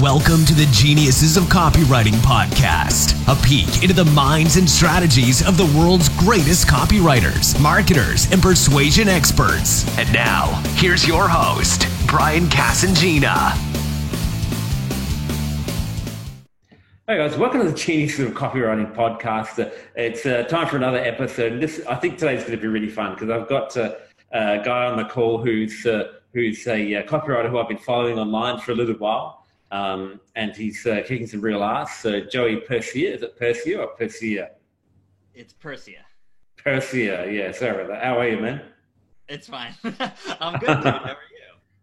Welcome to the Geniuses of Copywriting podcast, a peek into the minds and strategies of the world's greatest copywriters, marketers, and persuasion experts. And now, here's your host, Brian Casangina. Hey guys, welcome to the Geniuses of Copywriting podcast. It's uh, time for another episode. This, I think today's going to be really fun because I've got uh, a guy on the call who's uh, who's a uh, copywriter who I've been following online for a little while. Um, and he's uh, kicking some real ass. So Joey Persia, is it Persia or Persia? It's Persia. Persia, yeah. Sorry about that. How are you, man? It's fine. I'm good, dude. How are you?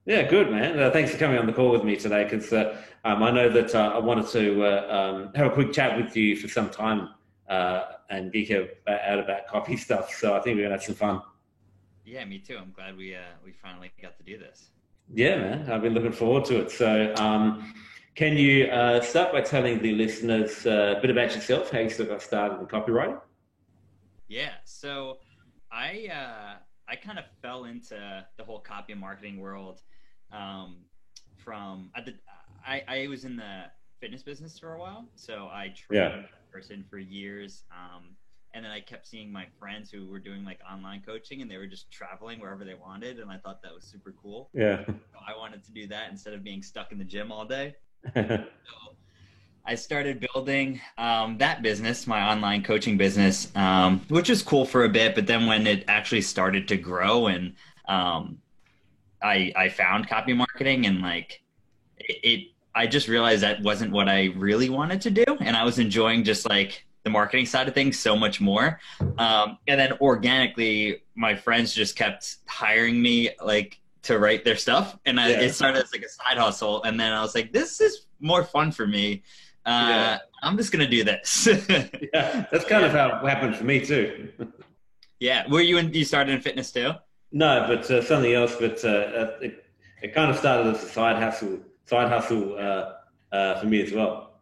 Yeah, good, man. Uh, thanks for coming on the call with me today because uh, um, I know that uh, I wanted to uh, um, have a quick chat with you for some time uh, and geek out about coffee stuff. So I think we're going to have some fun. Yeah, me too. I'm glad we we finally got to do this. Yeah, man, I've been looking forward to it. So, um, can you uh, start by telling the listeners uh, a bit about yourself, how you sort of got started in copywriting? Yeah, so I uh, I kind of fell into the whole copy and marketing world um, from the, I, I was in the fitness business for a while, so I trained yeah. person for years. Um, and then I kept seeing my friends who were doing like online coaching and they were just traveling wherever they wanted. And I thought that was super cool. Yeah. So I wanted to do that instead of being stuck in the gym all day. so I started building um, that business, my online coaching business, um, which was cool for a bit. But then when it actually started to grow and um, I, I found copy marketing and like it, it, I just realized that wasn't what I really wanted to do. And I was enjoying just like the marketing side of things so much more. Um, and then organically, my friends just kept hiring me like to write their stuff, and I, yeah. it started as like a side hustle. And then I was like, this is more fun for me. Uh, yeah. I'm just gonna do this. yeah, that's kind of how it happened for me too. yeah, were you in? You started in fitness too? No, but uh, something else. But uh, uh it, it kind of started as a side hustle, side hustle uh, uh, for me as well.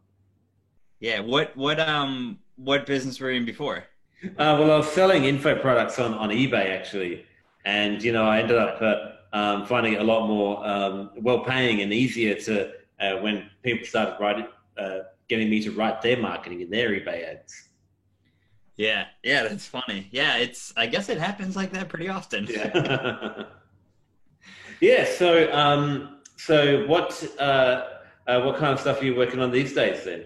Yeah. What what um what business were you in before? Uh, well, I was selling info products on, on eBay actually, and you know I ended up uh, um, finding it a lot more um, well paying and easier to uh, when people started writing, uh, getting me to write their marketing in their eBay ads. Yeah, yeah, that's funny. Yeah, it's I guess it happens like that pretty often. yeah. yeah. So, um, so what uh, uh, what kind of stuff are you working on these days then?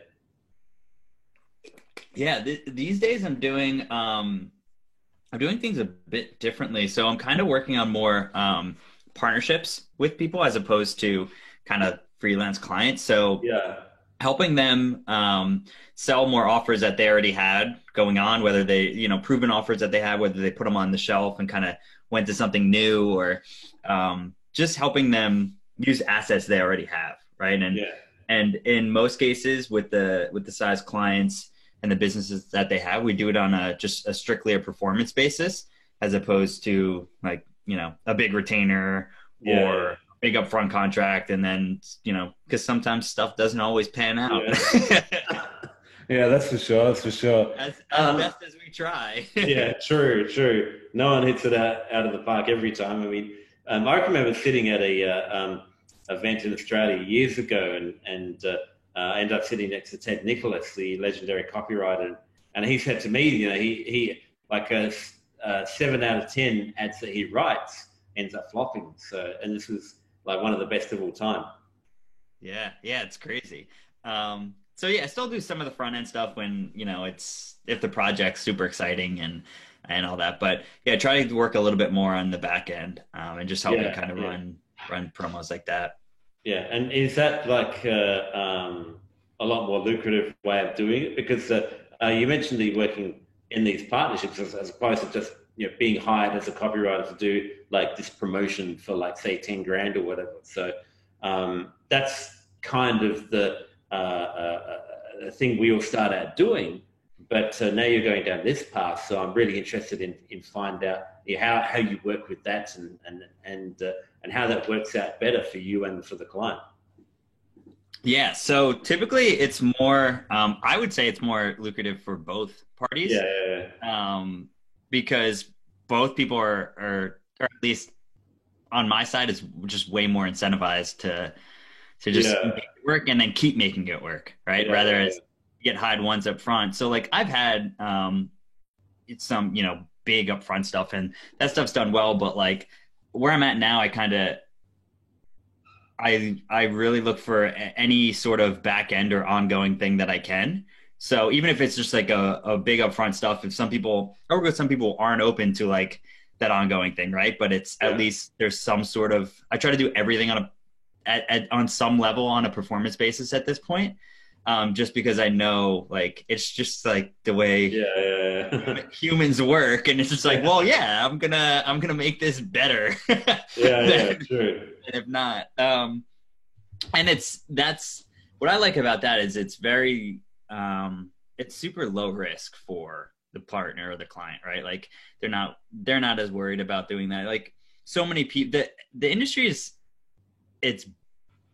Yeah, th- these days I'm doing um, I'm doing things a bit differently. So I'm kind of working on more um, partnerships with people as opposed to kind of freelance clients. So yeah, helping them um, sell more offers that they already had going on, whether they you know proven offers that they had, whether they put them on the shelf and kind of went to something new, or um, just helping them use assets they already have, right? And yeah. and in most cases with the with the size clients and the businesses that they have. We do it on a just a strictly a performance basis as opposed to like, you know, a big retainer yeah. or big upfront contract and then, you know, because sometimes stuff doesn't always pan out. Yeah. yeah, that's for sure. That's for sure. As, as um, best as we try. yeah, true, true. No one hits it out, out of the park every time. I mean, um, I remember sitting at a uh, um, event in Australia years ago and, and uh, uh, I ended up sitting next to Ted Nicholas, the legendary copywriter, and he said to me, you know, he he like a, a seven out of ten ads that he writes ends up flopping. So, and this was like one of the best of all time. Yeah, yeah, it's crazy. Um, so yeah, I still do some of the front end stuff when you know it's if the project's super exciting and and all that. But yeah, try to work a little bit more on the back end um, and just helping yeah, kind of yeah. run run promos like that. Yeah, and is that like uh, um, a lot more lucrative way of doing it? Because uh, uh, you mentioned you're working in these partnerships as, as, opposed to just you know being hired as a copywriter to do like this promotion for like say ten grand or whatever. So um, that's kind of the uh, uh, uh, thing we all start out doing. But now you're going down this path, so I'm really interested in in find out how how you work with that and and and and how that works out better for you and for the client. Yeah, so typically it's more. Um, I would say it's more lucrative for both parties. Yeah, yeah, yeah. Um, because both people are, are, or at least on my side, is just way more incentivized to to just Yeah. make it work and then keep making it work, right? Rather as get hired once up front. So like I've had um it's some, you know, big upfront stuff and that stuff's done well, but like where I'm at now, I kind of I I really look for any sort of back end or ongoing thing that I can. So even if it's just like a, a big upfront stuff, if some people or with some people aren't open to like that ongoing thing, right? But it's Yeah. at least there's some sort of I try to do everything on a at, at on some level on a performance basis at this point. Um, just because I know like it's just like the way yeah, yeah, yeah. humans work and it's just like, well, yeah, I'm gonna I'm gonna make this better. yeah, yeah, than- true. and if not um and it's that's what i like about that is it's very um it's super low risk for the partner or the client right like they're not they're not as worried about doing that like so many people the the industry is it's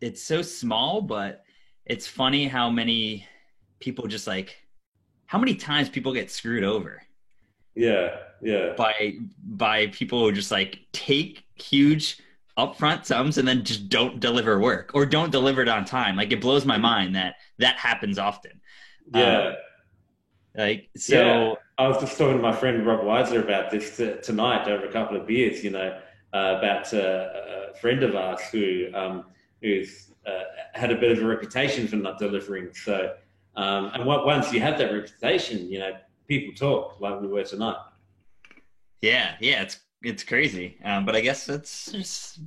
it's so small but it's funny how many people just like how many times people get screwed over Yeah, yeah, by by people who just like take huge upfront sums and then just don't deliver work or don't deliver it on time. Like it blows my mind that that happens often. yeah. Um, Like so, Yeah. I was just talking to my friend Rob Weiser about this t- tonight over a couple of beers. You know, uh, about uh, a friend of ours who um, who's uh, had a bit of a reputation for not delivering. So, um, and what, once you have that reputation, you know, people talk like we were tonight. yeah, yeah, it's it's crazy. Um, but I guess that's just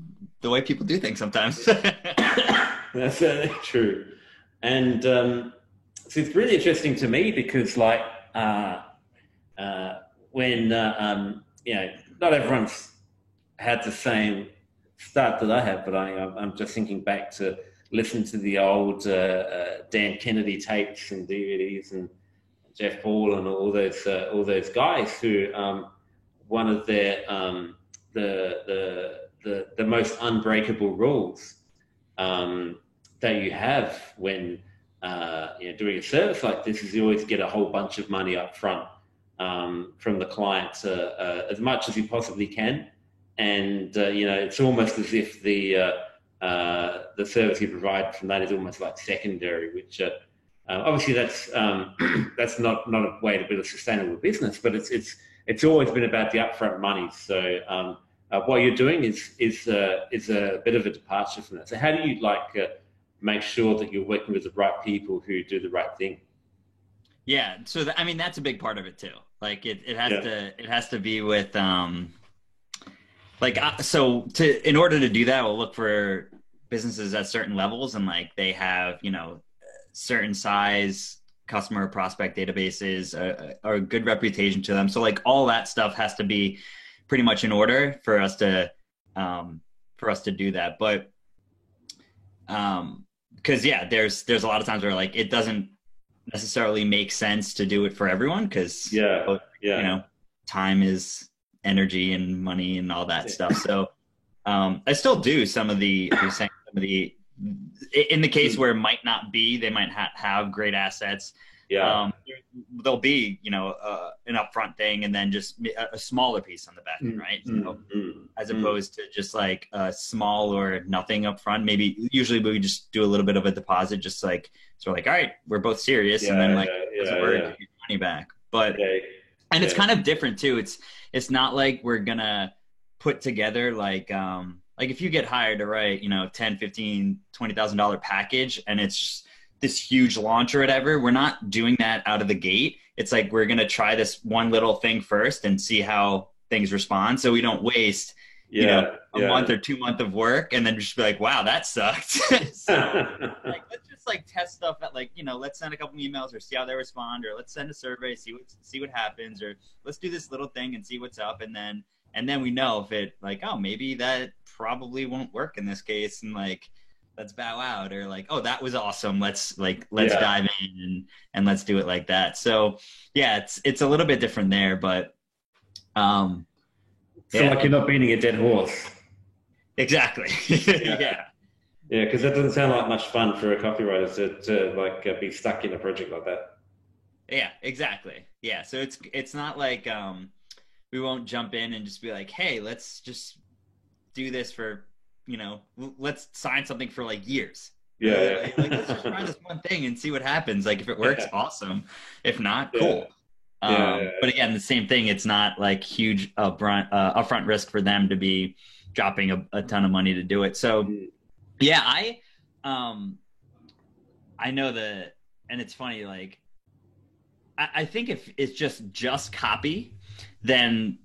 the way people do things sometimes. That's certainly true. And um, so it's really interesting to me because, like, uh, uh, when, uh, um, you know, not everyone's had the same start that I have, but I, I'm I'm just thinking back to listen to the old uh, uh, Dan Kennedy tapes and DVDs and Jeff Paul and all those uh, all those guys who um, one of their um, the, the the the most unbreakable rules um, that you have when uh, you know, doing a service like this is you always get a whole bunch of money up front um, from the client uh, uh, as much as you possibly can, and uh, you know it's almost as if the uh, uh, the service you provide from that is almost like secondary, which uh, uh, obviously that's um, that's not not a way to build a sustainable business, but it's it's it's always been about the upfront money. So um, uh, what you're doing is is uh, is a bit of a departure from that. So how do you like uh, make sure that you're working with the right people who do the right thing? Yeah, so th- I mean that's a big part of it too. Like it, it has Yeah. to it has to be with um like uh, so to in order to do that we'll look for businesses at certain levels and like they have, you know, certain size customer prospect databases, a a good reputation to them. So like all that stuff has to be pretty much in order for us to um for us to do that. But um because yeah, there's there's a lot of times where like it doesn't necessarily make sense to do it for everyone because Yeah, yeah, you know time is energy and money and all that stuff so um i still do some of the some of the in the case where it might not be they might ha- have great assets yeah, um there'll be you know uh, an upfront thing and then just a, a smaller piece on the back end right Mm, so, mm, as mm. opposed to just like a small or nothing upfront. Maybe usually we just do a little bit of a deposit, just like so we're like, all right, we're both serious, and then like yeah, yeah, yeah. money back. But Yeah, and it's kind of different too. It's it's not like we're gonna put together like um like if you get hired to write, you know, 10, 15, 20,000 dollar package and it's this huge launch or whatever, we're not doing that out of the gate. It's like we're gonna try this one little thing first and see how things respond so we don't waste yeah, you know, a yeah. month or two month of work and then just be like, wow, that sucked. so like let's just like test stuff at like, you know, let's send a couple emails or see how they respond or let's send a survey, see what see what happens, or let's do this little thing and see what's up and then and then we know if it like, oh maybe that probably won't work in this case and like let's bow out or like, oh that was awesome. Let's like let's Yeah. dive in and and let's do it like that. So yeah, it's it's a little bit different there, but um so Yeah. like you're not beating a dead horse. exactly. yeah. Yeah, because that doesn't sound like much fun for a copywriter to, to like uh, be stuck in a project like that. Yeah, exactly. Yeah, so it's it's not like um we won't jump in and just be like, "Hey, let's just do this for, you know, let's sign something for like years." Yeah, yeah. Like, like, let's just try this one thing and see what happens. Like if it works, Yeah. awesome. If not, Yeah. cool. Yeah, Um, yeah, yeah. But again, the same thing. It's not like huge upfront uh, upfront risk for them to be dropping a, a ton of money to do it. So Mm. Yeah, I um I know the and it's funny, like I, I think if it's just just copy, then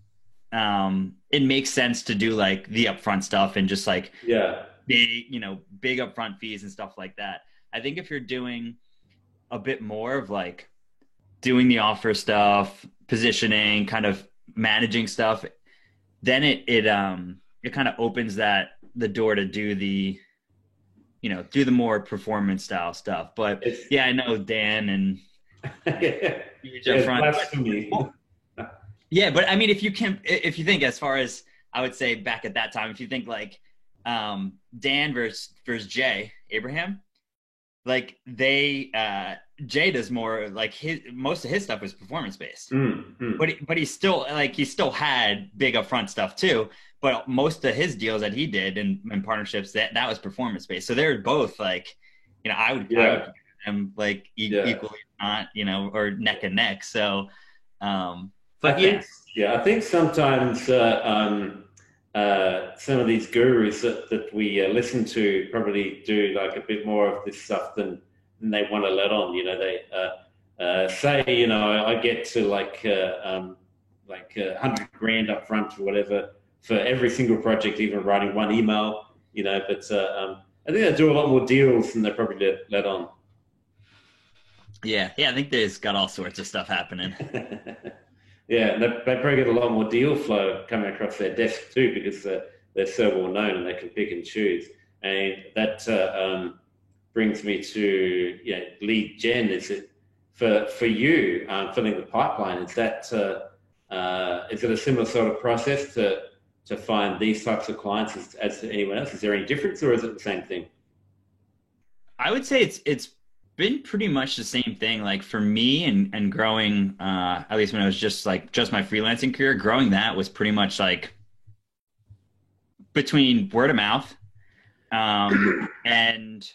um it makes sense to do like the upfront stuff and just like Yeah. big, you know, big upfront fees and stuff like that. I think if you're doing a bit more of like doing the offer stuff, positioning, kind of managing stuff, then it it um it kind of opens that the door to do the you know, do the more performance style stuff. But It's, yeah, I know Dan and yeah. huge It's upfront. Yeah, but I mean, if you can, if you think as far as I would say back at that time, if you think like um, Dan versus versus Jay Abraham, like they uh, Jay does more like his most of his stuff was performance based, Mm, mm. but he, but he still like he still had big upfront stuff too. But most of his deals that he did and, and partnerships that that was performance based. So they're both like, you know, I would, I Yeah. would them like e- Yeah. equally not, you know, or neck and neck. So, um, I but think, yeah. yeah, I think sometimes uh, um, uh, some of these gurus that, that we uh, listen to probably do like a bit more of this stuff than, than they want to let on. You know, they uh, uh, say, you know, I get to like uh, um, like a hundred grand up front or whatever for every single project, even writing one email. You know, but uh, um, I think they do a lot more deals than they probably let, let on. Yeah, yeah, I think there's got all sorts of stuff happening. yeah, they, they probably get a lot more deal flow coming across their desk too because uh, they're so well known and they can pick and choose. And that uh, um, brings me to you know, lead gen. Is it for for you um, filling the pipeline? Is that uh, uh, is it a similar sort of process to to find these types of clients as, as to anyone else? Is there any difference, or is it the same thing? I would say it's it's been pretty much the same thing. Like for me and and growing, uh, at least when I was just like just my freelancing career, growing that was pretty much like between word of mouth, um, and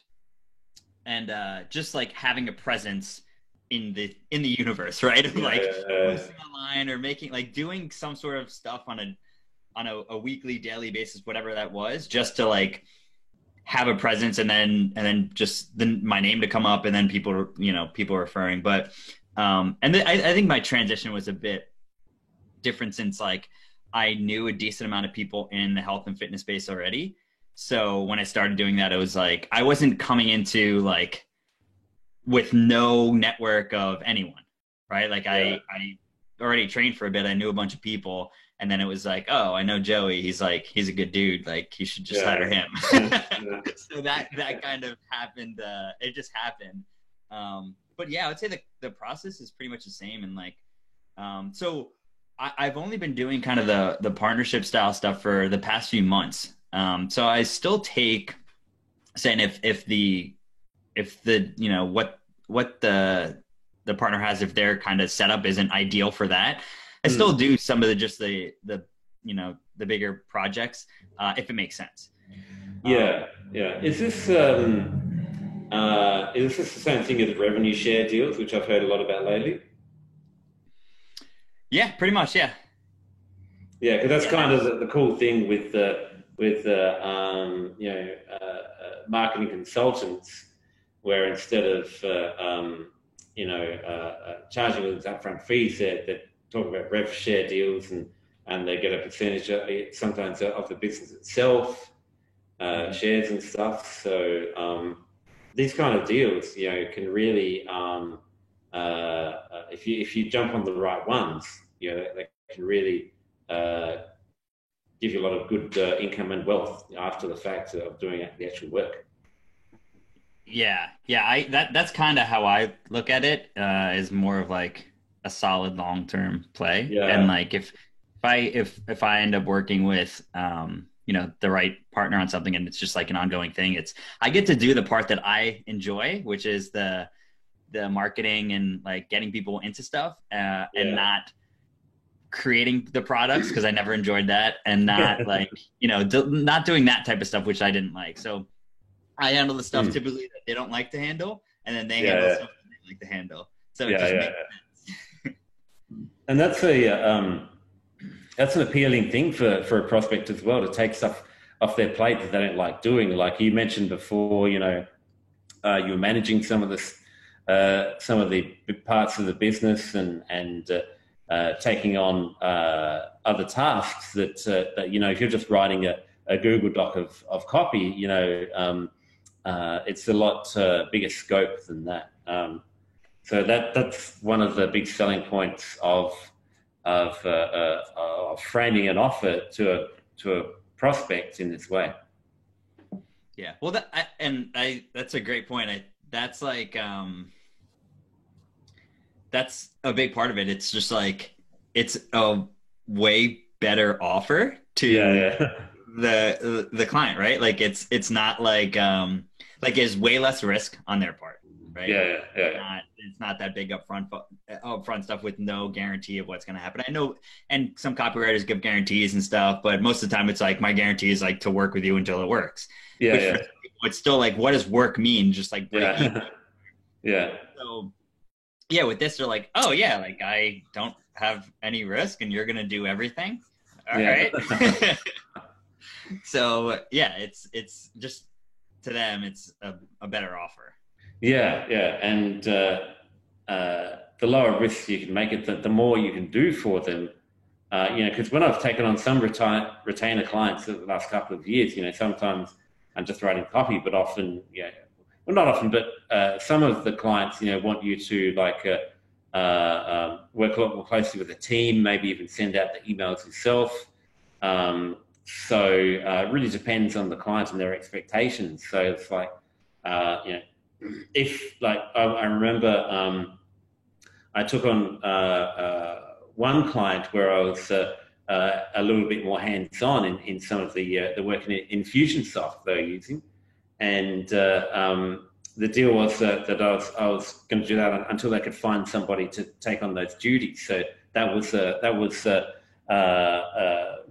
and uh, just like having a presence in the in the universe, right? Like Uh, posting online or making like doing some sort of stuff on a on a, a weekly daily basis whatever that was just to like have a presence and then and then just then my name to come up and then people you know people referring. But um and th- I, I think my transition was a bit different since like i knew a decent amount of people in the health and fitness space already. So when i started doing that it was like i wasn't coming into like with no network of anyone right? Like Yeah. i i already trained for a bit. I knew a bunch of people and then it was like oh i know joey. He's like he's a good dude. Like you should just Yeah. hire him. Yeah. so that that kind of happened uh it just happened. Um but yeah i would say the, the process is pretty much the same and like um so I, i've only been doing kind of the the partnership style stuff for the past few months. Um so i still take saying if if the if the you know what what the the partner has if their kind of setup isn't ideal for that i Hmm. still do some of the just the the you know the bigger projects uh if it makes sense Yeah, yeah. Is this um, uh, is this the same thing as revenue share deals, which I've heard a lot about lately? Yeah, pretty much. Yeah. Yeah, because that's Yeah. kind of the, the cool thing with uh, with uh, um, you know uh, uh, marketing consultants, where instead of uh, um, you know uh, uh, charging those upfront fees, that talk about rev share deals and and they get a percentage of, sometimes of the business itself, uh, shares and stuff. So um, these kind of deals, you know, can really um, uh, uh, if you if you jump on the right ones, you know, they can really uh, give you a lot of good uh, income and wealth after the fact of doing the actual work. Yeah. Yeah. I that that's kind of how I look at it. Uh, is more of like a solid long term play. Yeah. And like if if I if if I end up working with um you know the right partner on something and it's just like an ongoing thing, it's I get to do the part that I enjoy, which is the the marketing and like getting people into stuff uh, Yeah. and not creating the products because I never enjoyed that and not like you know d- not doing that type of stuff which I didn't like. So I handle the stuff Hmm. typically that they don't like to handle, and then they Yeah, handle yeah. stuff that they like to handle. So Yeah, it just makes. And that's a um, that's an appealing thing for for a prospect as well to take stuff off their plate that they don't like doing. Like you mentioned before, you know, uh, you're managing some of this, uh, some of the parts of the business, and and uh, uh, taking on uh, other tasks that uh, that you know if you're just writing a, a Google Doc of of copy, you know, um, it's a lot bigger scope than that. Um, so that that's one of the big selling points of of, uh, uh, of framing an offer to a to a prospect in this way. Yeah. Well, that I, and I that's a great point. I that's like um that's a big part of it. It's just like it's a way better offer to yeah. the the client, right? Like it's it's not like um like it's way less risk on their part, right? Yeah, yeah, yeah. It's not it's not that big upfront upfront stuff with no guarantee of what's going to happen. I know, and some copywriters give guarantees and stuff, but most of the time it's like my guarantee is like to work with you until it works. Yeah, Which yeah, people, it's still like what does work mean? Just like yeah. yeah. So yeah, with this they're like, oh yeah, like I don't have any risk and you're gonna do everything. All Yeah. right. so yeah, it's it's just to them it's a, a better offer. Yeah, yeah, and uh, uh, the lower risk you can make it, the, the more you can do for them. Uh, you know, because when I've taken on some reti- retainer clients over the last couple of years, you know, sometimes I'm just writing copy, but often, know, well, not often, but uh, some of the clients, you know, want you to like uh, uh, um, work a lot more closely with the team, maybe even send out the emails yourself. Um, so it really depends on the client and their expectations. So it's like, you know, if like I, I remember, um, I took on uh, uh, one client where I was uh, uh, a little bit more hands-on in, in some of the uh, the work in Infusionsoft they're using, and uh, um, the deal was uh, that I was I was going to do that until they could find somebody to take on those duties. So that was that was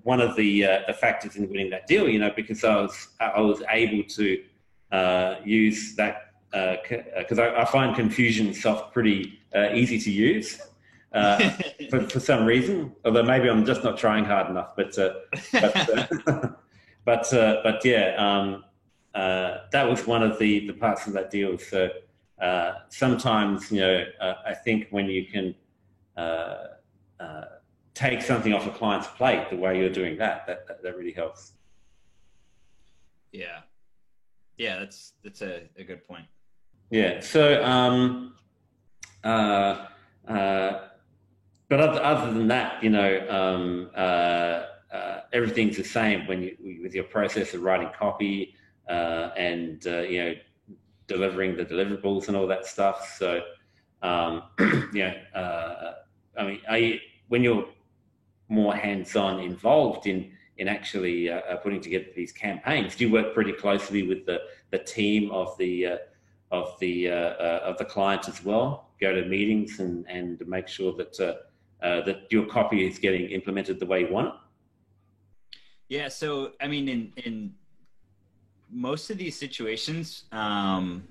one of the the factors in winning that deal. You know, because I was I was able to use that because I, I find Confusionsoft pretty uh, easy to use. Uh, for, for some reason, although maybe I'm just not trying hard enough. But uh, but uh, but, uh, but yeah, um, uh, that was one of the the parts of that deal. So uh, sometimes you know, uh, I think when you can uh, uh, take something off a client's plate, the way you're doing that, that that, that really helps. Yeah. Yeah, that's that's a, a good point. Yeah. So, um, uh, uh, but other, other than that, you know, um, uh, uh, everything's the same when you with your process of writing copy uh, and uh, you know delivering the deliverables and all that stuff. So, um, yeah, I mean, I when you're more hands-on involved in in actually putting together these campaigns, do you work pretty closely with the the team of the of the uh, uh, of the client as well. Go to meetings and and make sure that uh, uh, that your copy is getting implemented the way you want it. Yeah, so I mean, in in most of these situations, um,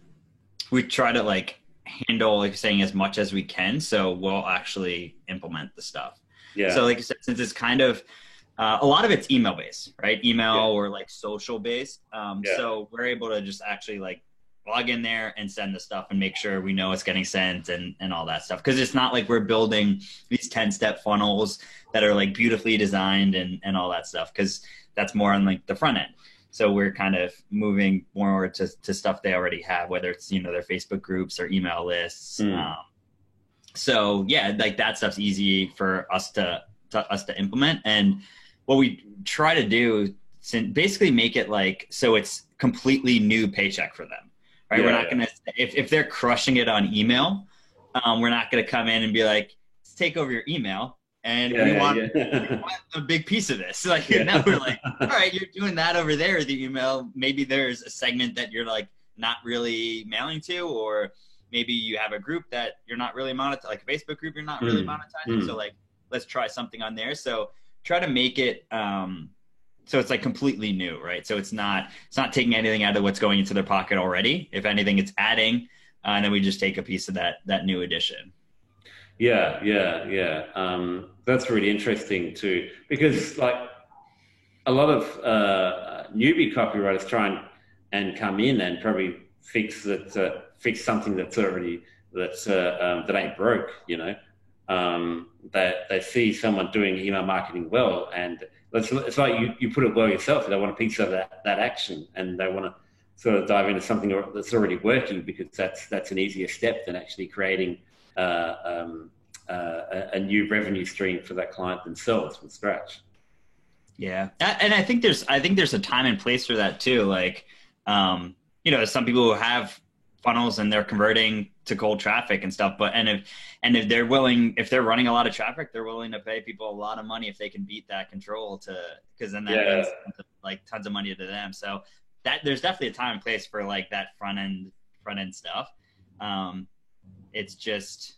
we try to like handle, like saying, as much as we can. So we'll actually implement the stuff. Yeah. So, like I said, since it's kind of uh, a lot of it's email based, right? Email Yeah. or like social based. Um, Yeah. So we're able to just actually like log in there and send the stuff and make sure we know it's getting sent and and all that stuff. Because it's not like we're building these ten step funnels that are like beautifully designed and and all that stuff. Because that's more on like the front end. So we're kind of moving more to, to stuff they already have, whether it's you know their Facebook groups or email lists. Mm. Um, so yeah, like that stuff's easy for us to, to us to implement. And what we try to do, is basically make it like so it's completely new paycheck for them. Right? Yeah, we're not yeah. gonna if if they're crushing it on email, um, we're not gonna come in and be like, let's take over your email. And yeah, we want we want a big piece of this. Like Yeah. now we're like, all right, you're doing that over there with the email. Maybe there's a segment that you're like not really mailing to, or maybe you have a group that you're not really monetizing, like a Facebook group you're not really Mm. monetizing. Mm. So like, let's try something on there. So try to make it um, so it's like completely new, right? So it's not it's not taking anything out of what's going into their pocket already. If anything, it's adding, uh, and then we just take a piece of that that new addition. Yeah, yeah, yeah. Um, that's really interesting too, because like a lot of uh, newbie copywriters try and, and come in and probably fix that, uh, fix something that's already that's uh, um, that ain't broke. You know, um, that they see someone doing email marketing well, and it's, it's like you, you put it well yourself. They want a piece of that, that action, and they want to sort of dive into something that's already working because that's that's an easier step than actually creating uh, um, uh, a, new revenue stream for that client themselves from scratch. Yeah, and I think there's I think there's a time and place for that too. Like, um, you know, some people who have funnels and they're converting to cold traffic and stuff. But and if and if they're willing, if they're running a lot of traffic, they're willing to pay people a lot of money if they can beat that control to because then that yeah. means like tons of money to them. So that there's definitely a time and place for like that front end front end stuff. Um, it's just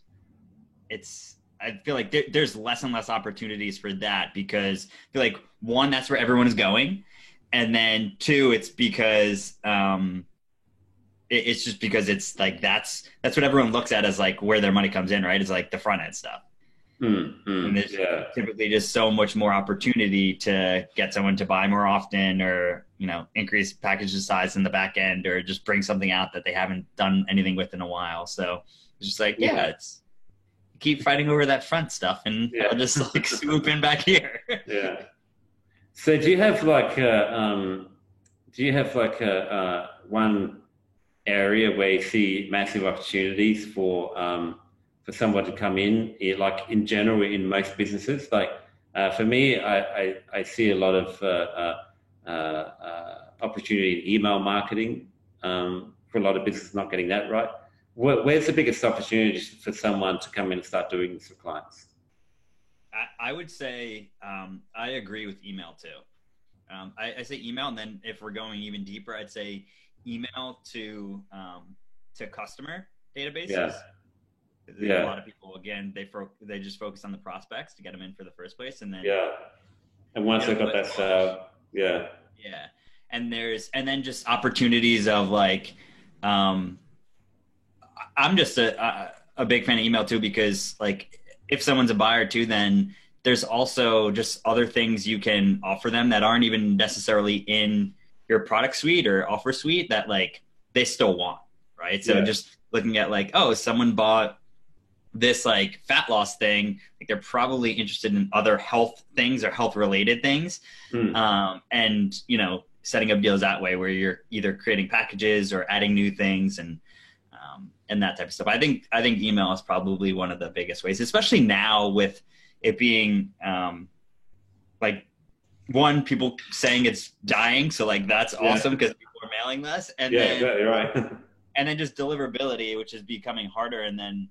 it's I feel like there, there's less and less opportunities for that because I feel like one that's where everyone is going, and then two it's because um, it, it's just because it's like that's that's what everyone looks at as like where their money comes in, right? It's like the front end stuff. Mm, mm, and there's yeah. typically just so much more opportunity to get someone to buy more often or you know increase package size in the back end or just bring something out that they haven't done anything with in a while so it's just like yeah, yeah it's keep fighting over that front stuff and yeah. i'll just like swoop in back here yeah so do you have like a, um do you have like a uh, one area where you see massive opportunities for um for someone to come in, like in general in most businesses. Like uh, for me, I, I, I, see a lot of uh, uh, uh, uh opportunity in email marketing um, for a lot of businesses not getting that right. Where, where's the biggest opportunity for someone to come in and start doing this for clients? I, I would say um, I agree with email too. Um, I, I, say email, and then if we're going even deeper, I'd say email to um, to customer databases. Yeah yeah. a lot of people again they fo- they just focus on the prospects to get them in for the first place, and then yeah, and once they got that set yeah, yeah, and there's and then just opportunities of like, um, I'm just a a big fan of email too because like if someone's a buyer too, then there's also just other things you can offer them that aren't even necessarily in your product suite or offer suite that like they still want, right? So yeah. just looking at like, oh, someone bought this like fat loss thing like they're probably interested in other health things or health related things mm. um, and you know setting up deals that way where you're either creating packages or adding new things and um, and that type of stuff i think i think email is probably one of the biggest ways especially now with it being um, like one people saying it's dying so like that's yeah. awesome because people are mailing less and yeah, then exactly right and then just deliverability which is becoming harder and then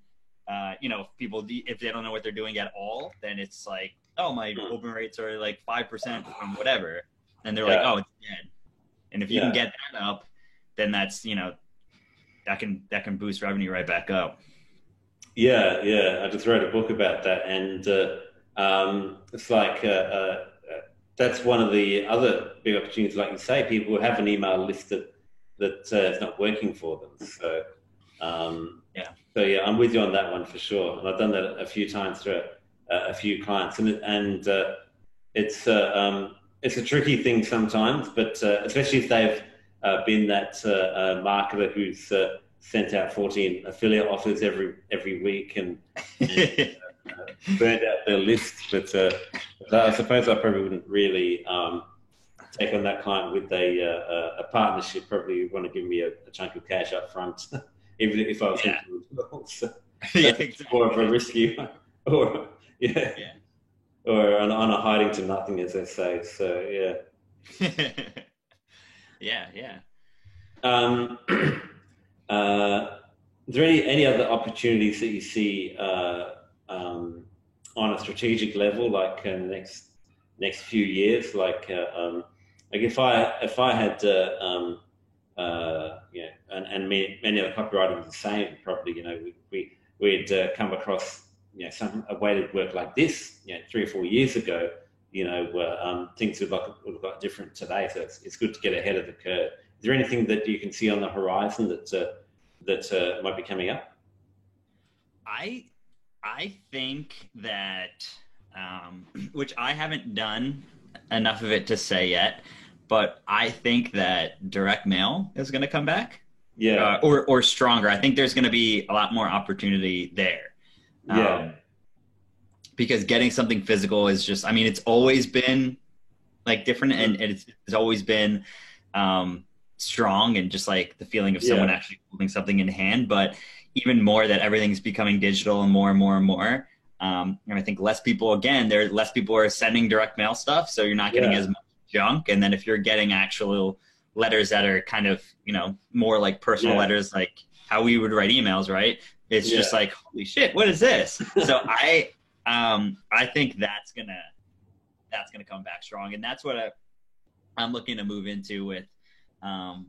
uh, you know, if people if they don't know what they're doing at all, then it's like, oh, my hmm. open rates are like five percent from whatever, and they're yeah. like, oh, it's dead. And if you can get that up, then that's you know, that can that can boost revenue right back up. Yeah, yeah. I just wrote a book about that, and uh, um, it's like uh, uh, that's one of the other big opportunities. Like you say, people have an email list that that uh, is not working for them. So um, yeah. So yeah, I'm with you on that one for sure, and I've done that a few times for a, a few clients, and and uh, it's uh, um, it's a tricky thing sometimes, but uh, especially if they've uh, been that uh, marketer who's uh, sent out 14 affiliate offers every every week and, and burned out their list. But I suppose I probably wouldn't really. Um, take on that client with a, a, a partnership, probably want to give me a, a chunk of cash up front. even if I was yeah. so yeah, exactly. more of a risky one. or yeah, yeah. or on, on, a hiding to nothing, as they say. So yeah, yeah, yeah. Um, uh, is there any any other opportunities that you see uh, um, on a strategic level, like in the next next few years? Like, uh, um, like if I if I had uh, um, uh, and, and many, other copywriters the same. Probably, you know, we, we we'd uh, come across you know some a way to work like this, you know, three or four years ago. you know, um, things would look, would look different today. So it's, it's good to get ahead of the curve. Is there anything that you can see on the horizon that uh, that uh, might be coming up? I I think that um, which I haven't done enough of it to say yet, but I think that direct mail is going to come back. Yeah, uh, or or stronger. I think there's going to be a lot more opportunity there. Yeah. Um, because getting something physical is just, I mean, it's always been like different and, and it's, it's always been um, strong and just like the feeling of someone yeah. actually holding something in hand. But even more that everything's becoming digital and more and more and more. Um, and I think less people, again, there less people are sending direct mail stuff, so you're not getting yeah. as much junk. And then if you're getting actual letters that are kind of, you know, more like personal yeah. letters, like how we would write emails, right? It's yeah. just like, holy shit, what is this? so I, um, I think that's gonna, that's gonna come back strong, and that's what I, I'm looking to move into with, um,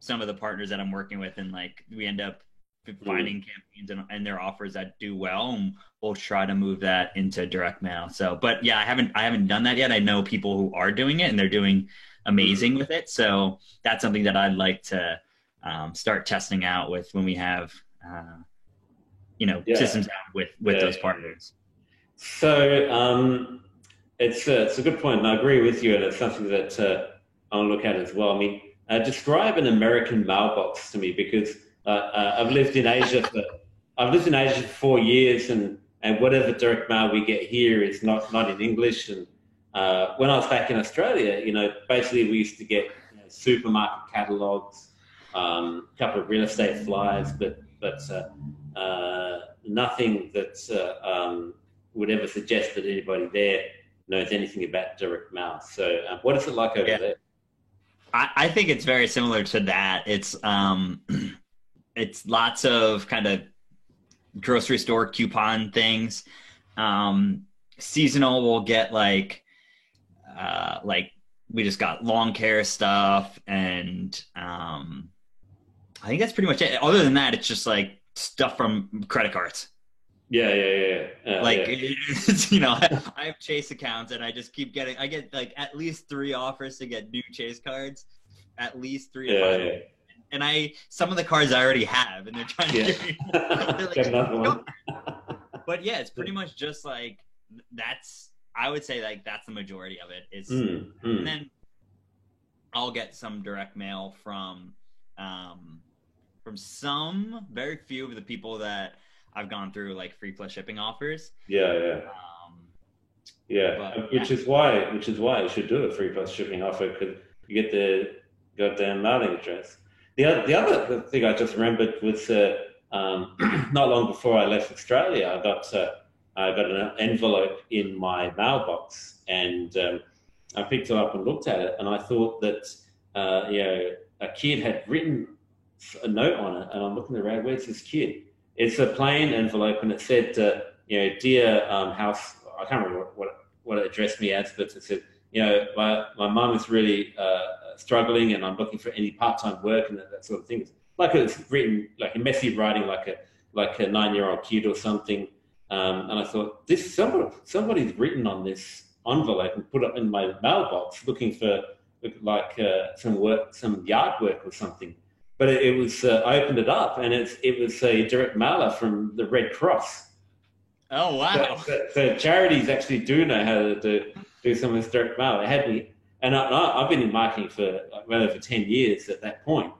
some of the partners that I'm working with, and like we end up finding campaigns and, and their offers that do well and we'll try to move that into direct mail. So but yeah i haven't i haven't done that yet. I know people who are doing it and they're doing amazing with it. So that's something that i'd like to um, start testing out with when we have uh, you know yeah. systems out with with yeah. those partners. So um, it's a, it's a good point and i agree with you and it's something that uh, i'll look at as well. I mean uh, describe an american mailbox to me because uh, uh, I've lived in Asia for I've lived in Asia for four years, and and whatever direct mail we get here is not not in English. And uh, when I was back in Australia, you know, basically we used to get you know, supermarket catalogs, um, a couple of real estate flyers, but but uh, uh, nothing that uh, um, would ever suggest that anybody there knows anything about direct mail. So, what is it like over yeah. there? I, I think it's very similar to that. It's um, it's lots of kind of grocery store coupon things. Um, seasonal, we'll get like, uh, like we just got lawn care stuff, and um, I think that's pretty much it. Other than that, it's just like stuff from credit cards. Yeah, yeah, yeah. yeah. like yeah. you know, I, I have Chase accounts, and I just keep getting. I get like at least three offers to get new Chase cards. At least three. Yeah and I some of the cards I already have, and they're trying to give me. Like, another one. but yeah, it's pretty much just like that's. I would say like that's the majority of it. Is mm, mm. and then I'll get some direct mail from um, from some very few of the people that I've gone through like free plus shipping offers. Yeah, yeah. Um, yeah, but, which yeah. is why which is why you should do a free plus shipping offer because you get the goddamn mailing address. The other, the other thing I just remembered was uh, um, not long before I left Australia, I got uh, I got an envelope in my mailbox, and um, I picked it up and looked at it, and I thought that uh, you know a kid had written a note on it, and I'm looking around, where's this kid? It's a plain envelope, and it said, uh, you know, dear um, house. I can't remember what, what, what it addressed me as, but it said, you know, my my mum is really uh, struggling and I'm looking for any part-time work and that, that sort of thing. Like it's written like a messy writing, like a like a nine-year-old kid or something. Um, and I thought this somebody somebody's written on this envelope and put it in my mailbox looking for like uh, some work, some yard work or something. But it, it was uh, I opened it up and it's it was a direct mailer from the Red Cross. Oh wow! So, so, so charities actually do know how to do, do some of this direct mail. It had me and I, have been in marketing for well over 10 years at that point.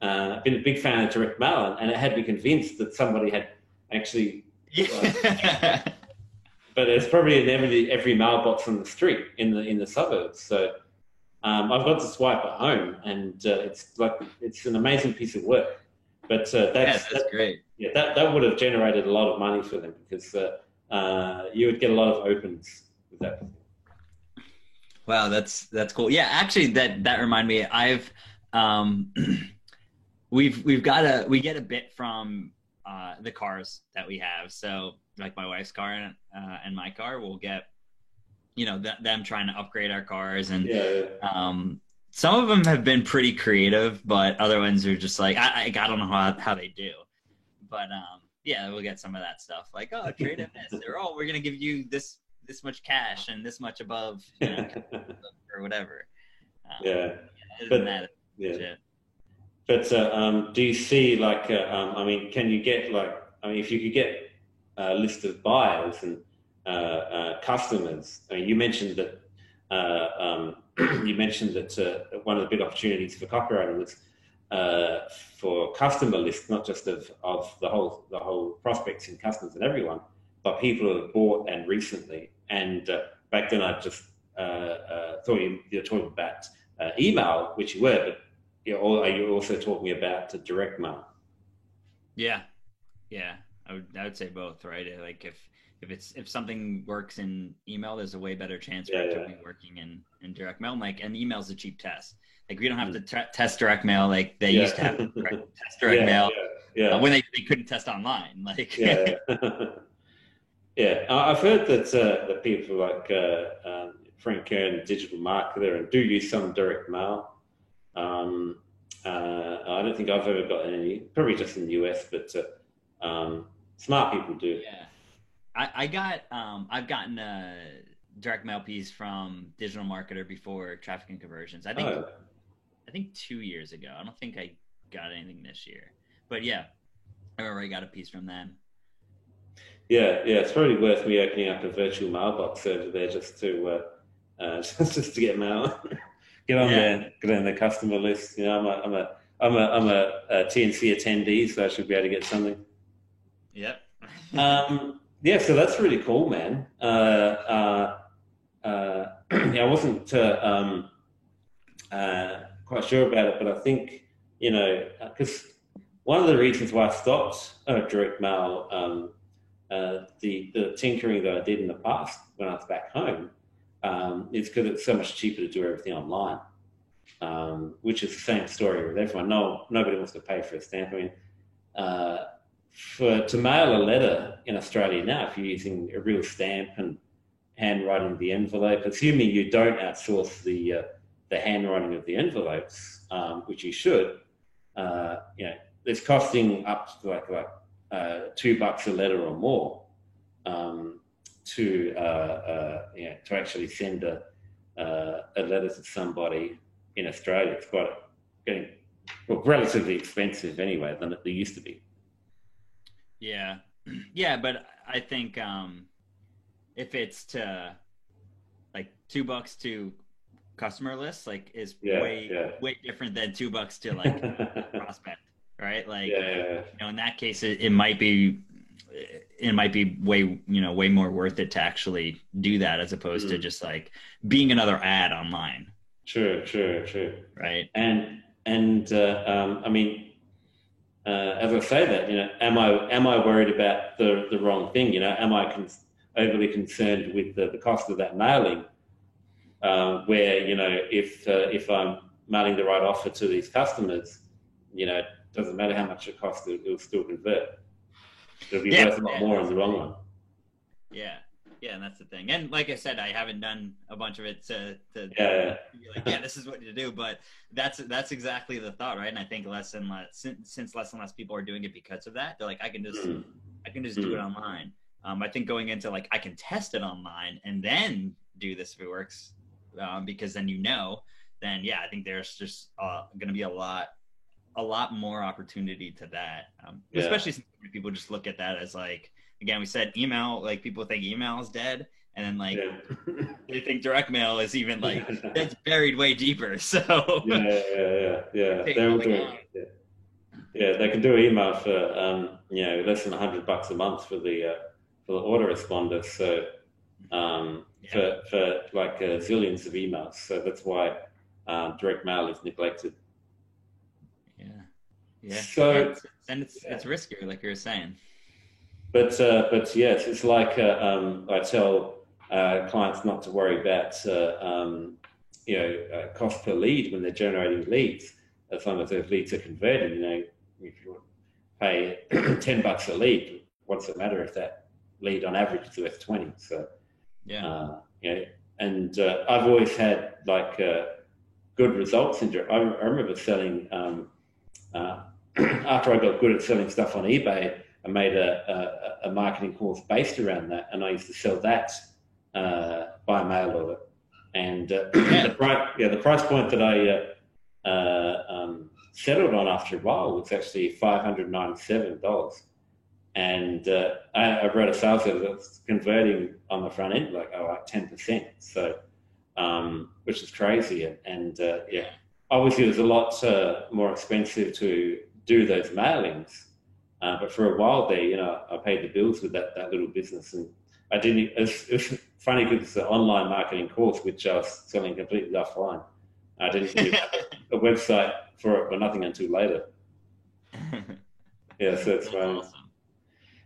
Uh, I've been a big fan of direct mail, and it had me convinced that somebody had actually. Uh, but it's probably in every every mailbox on the street in the in the suburbs. So um, I've got to swipe at home, and uh, it's like it's an amazing piece of work. But uh, that's, yeah, that's that, great. Yeah, that that would have generated a lot of money for them because uh, uh, you would get a lot of opens with that. Wow, that's that's cool. Yeah, actually, that that remind me. I've um, we've we've got a we get a bit from uh, the cars that we have. So like my wife's car and, uh, and my car, we'll get you know th- them trying to upgrade our cars and yeah. um, some of them have been pretty creative, but other ones are just like I, I, I don't know how how they do. But um, yeah, we'll get some of that stuff like oh creativeness. or oh, we're gonna give you this this much cash and this much above, you know, or whatever. Um, yeah, but, that, yeah. But uh, um, do you see like, uh, um, I mean, can you get like, I mean, if you could get a list of buyers and uh, uh customers, I mean, you mentioned that uh, um, you mentioned that uh, one of the big opportunities for copywriting was uh, for customer lists, not just of, of the whole the whole prospects and customers and everyone, but people who have bought and recently. And uh, back then, I just uh, uh, thought you, were talking about email, which you were, but you're, are you also talking about direct mail? Yeah, yeah, I would I would say both, right? Like if if it's if something works in email, there's a way better chance for yeah, it to yeah. be working in in direct mail. Like and email's a cheap test. Like we don't have to t- test direct mail like they yeah. used to have to test direct mail yeah, uh, when they, they couldn't test online. Like yeah. I've heard that uh, that people like uh, um, Frank Kern, digital marketer, and do use some direct mail. Um, uh, I don't think I've ever got any, probably just in the US, but uh, um, smart people do. Yeah. I, I got um, I've gotten a direct mail piece from digital marketer before traffic and conversions. I think oh. I think two years ago. I don't think I got anything this year, but yeah, I remember I got a piece from them. Yeah, yeah, it's probably worth me opening up a virtual mailbox over there just to uh, uh, just to get mail, get on yeah. there, get on the customer list. You know, I'm a I'm a I'm a I'm a, a TNC attendee, so I should be able to get something. Yep. um, yeah, so that's really cool, man. Uh, uh, uh, yeah, I wasn't uh, um, uh, quite sure about it, but I think you know because one of the reasons why I stopped uh, direct mail, um, the the tinkering that I did in the past when I was back home, um, is because it's so much cheaper to do everything online. Um, which is the same story with everyone. No, nobody wants to pay for a stamp. I mean, for to mail a letter in Australia now, if you're using a real stamp and handwriting the envelope, assuming you don't outsource the uh, the handwriting of the envelopes, um, which you should, uh, you know, it's costing up to like like uh, two bucks a letter or more um, to uh, uh, you know, to actually send a uh, a letter to somebody in Australia. It's quite getting well, relatively expensive anyway than it used to be. Yeah. Yeah, but I think um if it's to like two bucks to customer list, like is yeah, way yeah. way different than two bucks to like prospect, right? Like yeah, you know, in that case it, it might be it might be way you know way more worth it to actually do that as opposed mm. to just like being another ad online. True, true, true. Right. And and uh, um, I mean uh, as I say that, you know, am I am I worried about the the wrong thing? You know, am I con- overly concerned with the, the cost of that mailing? Uh, where you know, if uh, if I'm mailing the right offer to these customers, you know, doesn't matter how much it costs, it, will still convert. It'll be yeah, worth a lot more on the wrong one. Yeah, yeah, and that's the thing. And like I said, I haven't done a bunch of it to, to yeah, be like, yeah, this is what you do. But that's that's exactly the thought, right? And I think less and less since, since less and less people are doing it because of that, they're like, I can just mm. I can just mm. do it online. Um, I think going into like I can test it online and then do this if it works, um, because then you know. Then yeah, I think there's just uh, going to be a lot a lot more opportunity to that, um, yeah. especially since people just look at that as like again, we said email, like people think email is dead. And then like yeah. they think direct mail is even like it's buried way deeper. So yeah, yeah, yeah, yeah. They're doing, yeah. yeah, they can do email for um, you know less than hundred bucks a month for the uh, for the autoresponder. So um, yeah. for for like uh, zillions of emails. So that's why um, direct mail is neglected. Yeah, yeah. So and it's it's riskier, like you were saying. But uh, but yes, it's like uh, um, I tell uh, clients not to worry about uh, um, you know uh, cost per lead when they're generating leads, as long as those leads are converted. You know, if you pay ten bucks a lead, what's it matter if that lead on average is worth twenty? So yeah, uh, you know, and I've always had like good results in. I, I remember selling um, after I got good at selling stuff on eBay. I made a, a, a, marketing course based around that, and I used to sell that uh, by mail order, and uh, the price, yeah, the price point that I uh, uh, um, settled on after a while was actually five hundred ninety-seven dollars, and uh, I, I wrote a sales letter that's converting on the front end like oh like ten percent, so um, which is crazy, and, and uh, yeah, obviously it was a lot more expensive to do those mailings. Uh, but for a while there, you know, I paid the bills with that, that little business, and I didn't. It's, it's funny because it's an online marketing course which I was selling completely offline. I didn't do a website for it, but nothing until later. Yeah, so it's fun. Awesome.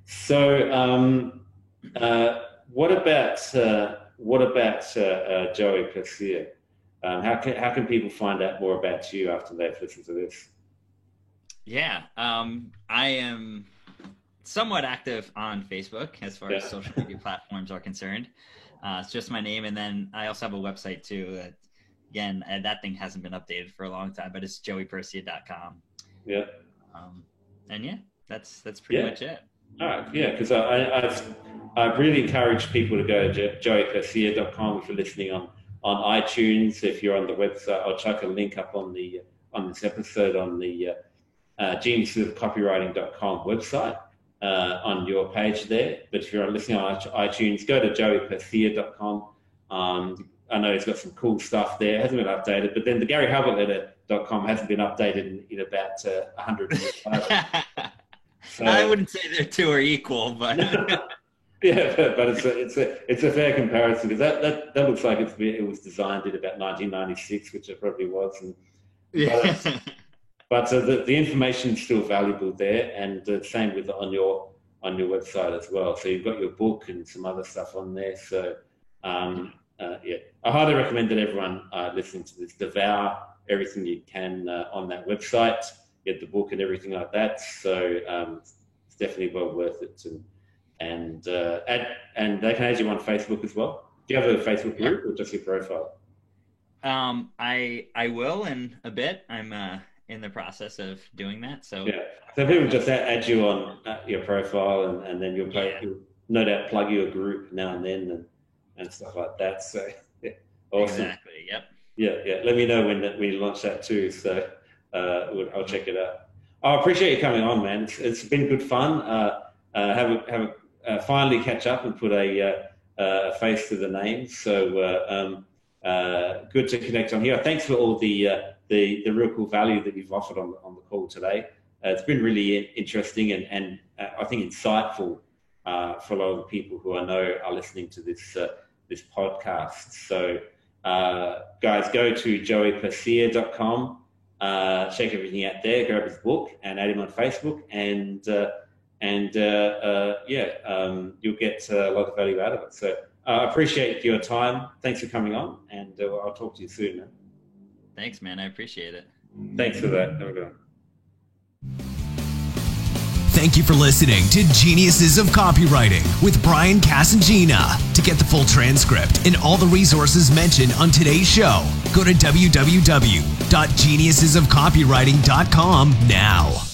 So, um, uh, what about uh, what about uh, uh Joey Percia? Um, how can how can people find out more about you after they've listened to this? Yeah, um, I am somewhat active on Facebook as far yeah. as social media platforms are concerned. Uh, it's just my name, and then I also have a website too. That again, uh, that thing hasn't been updated for a long time, but it's joeypercia.com. Yeah. Um, and yeah, that's that's pretty yeah. much it. All right, yeah, because I, I, I really encourage people to go to joeypercia.com if you're listening on on iTunes. If you're on the website, I'll chuck a link up on the on this episode on the uh, uh, geniusofcopywriting.com website uh, on your page there. But if you're listening on iTunes, go to joeypercia.com. Um, I know he's got some cool stuff there. It hasn't been updated, but then the Gary Halbert letter.com hasn't been updated in, in about uh, 100 years. so, I wouldn't say the two are equal, but. yeah, but, it's a it's a it's a fair comparison because that, that, that looks like it's, it was designed in about 1996, which it probably was. And, yeah. but uh, the, the information is still valuable there, and uh, same with on your on your website as well. So you've got your book and some other stuff on there. So um, uh, yeah, I highly recommend that everyone uh, listening to this devour everything you can uh, on that website, get the book and everything like that. So um, it's definitely well worth it. And and uh, add, and they can add you on Facebook as well. Do you have a Facebook group or just your profile? Um, I I will in a bit. I'm in the process of doing that. So yeah, so people just add you on uh, your profile, and, and then you'll, play, yeah. you'll no doubt plug your group now and then, and, and stuff like that. So yeah, awesome. Exactly. Yep. Yeah, yeah. Let me know when we launch that too. So uh, I'll check it out. I appreciate you coming on, man. It's, it's been good fun. Uh, uh, have a, have a, uh, finally catch up and put a, uh, a face to the name. So um, good to connect on here. Thanks for all the the, the real cool value that you've offered on, on the call today. Uh, it's been really interesting and, and uh, I think insightful uh, for a lot of the people who I know are listening to this uh, this podcast. So, uh, guys, go to joeypercia.com, uh, check everything out there, grab his book, and add him on Facebook, and and yeah, um, you'll get a lot of value out of it. So, I appreciate your time. Thanks for coming on, and I'll talk to you soon. Man. Thanks, man. I appreciate it. Thanks for that. Have a good one. Thank you for listening to Geniuses of Copywriting with Brian Casangina. To get the full transcript and all the resources mentioned on today's show, go to www.geniusesofcopywriting.com now.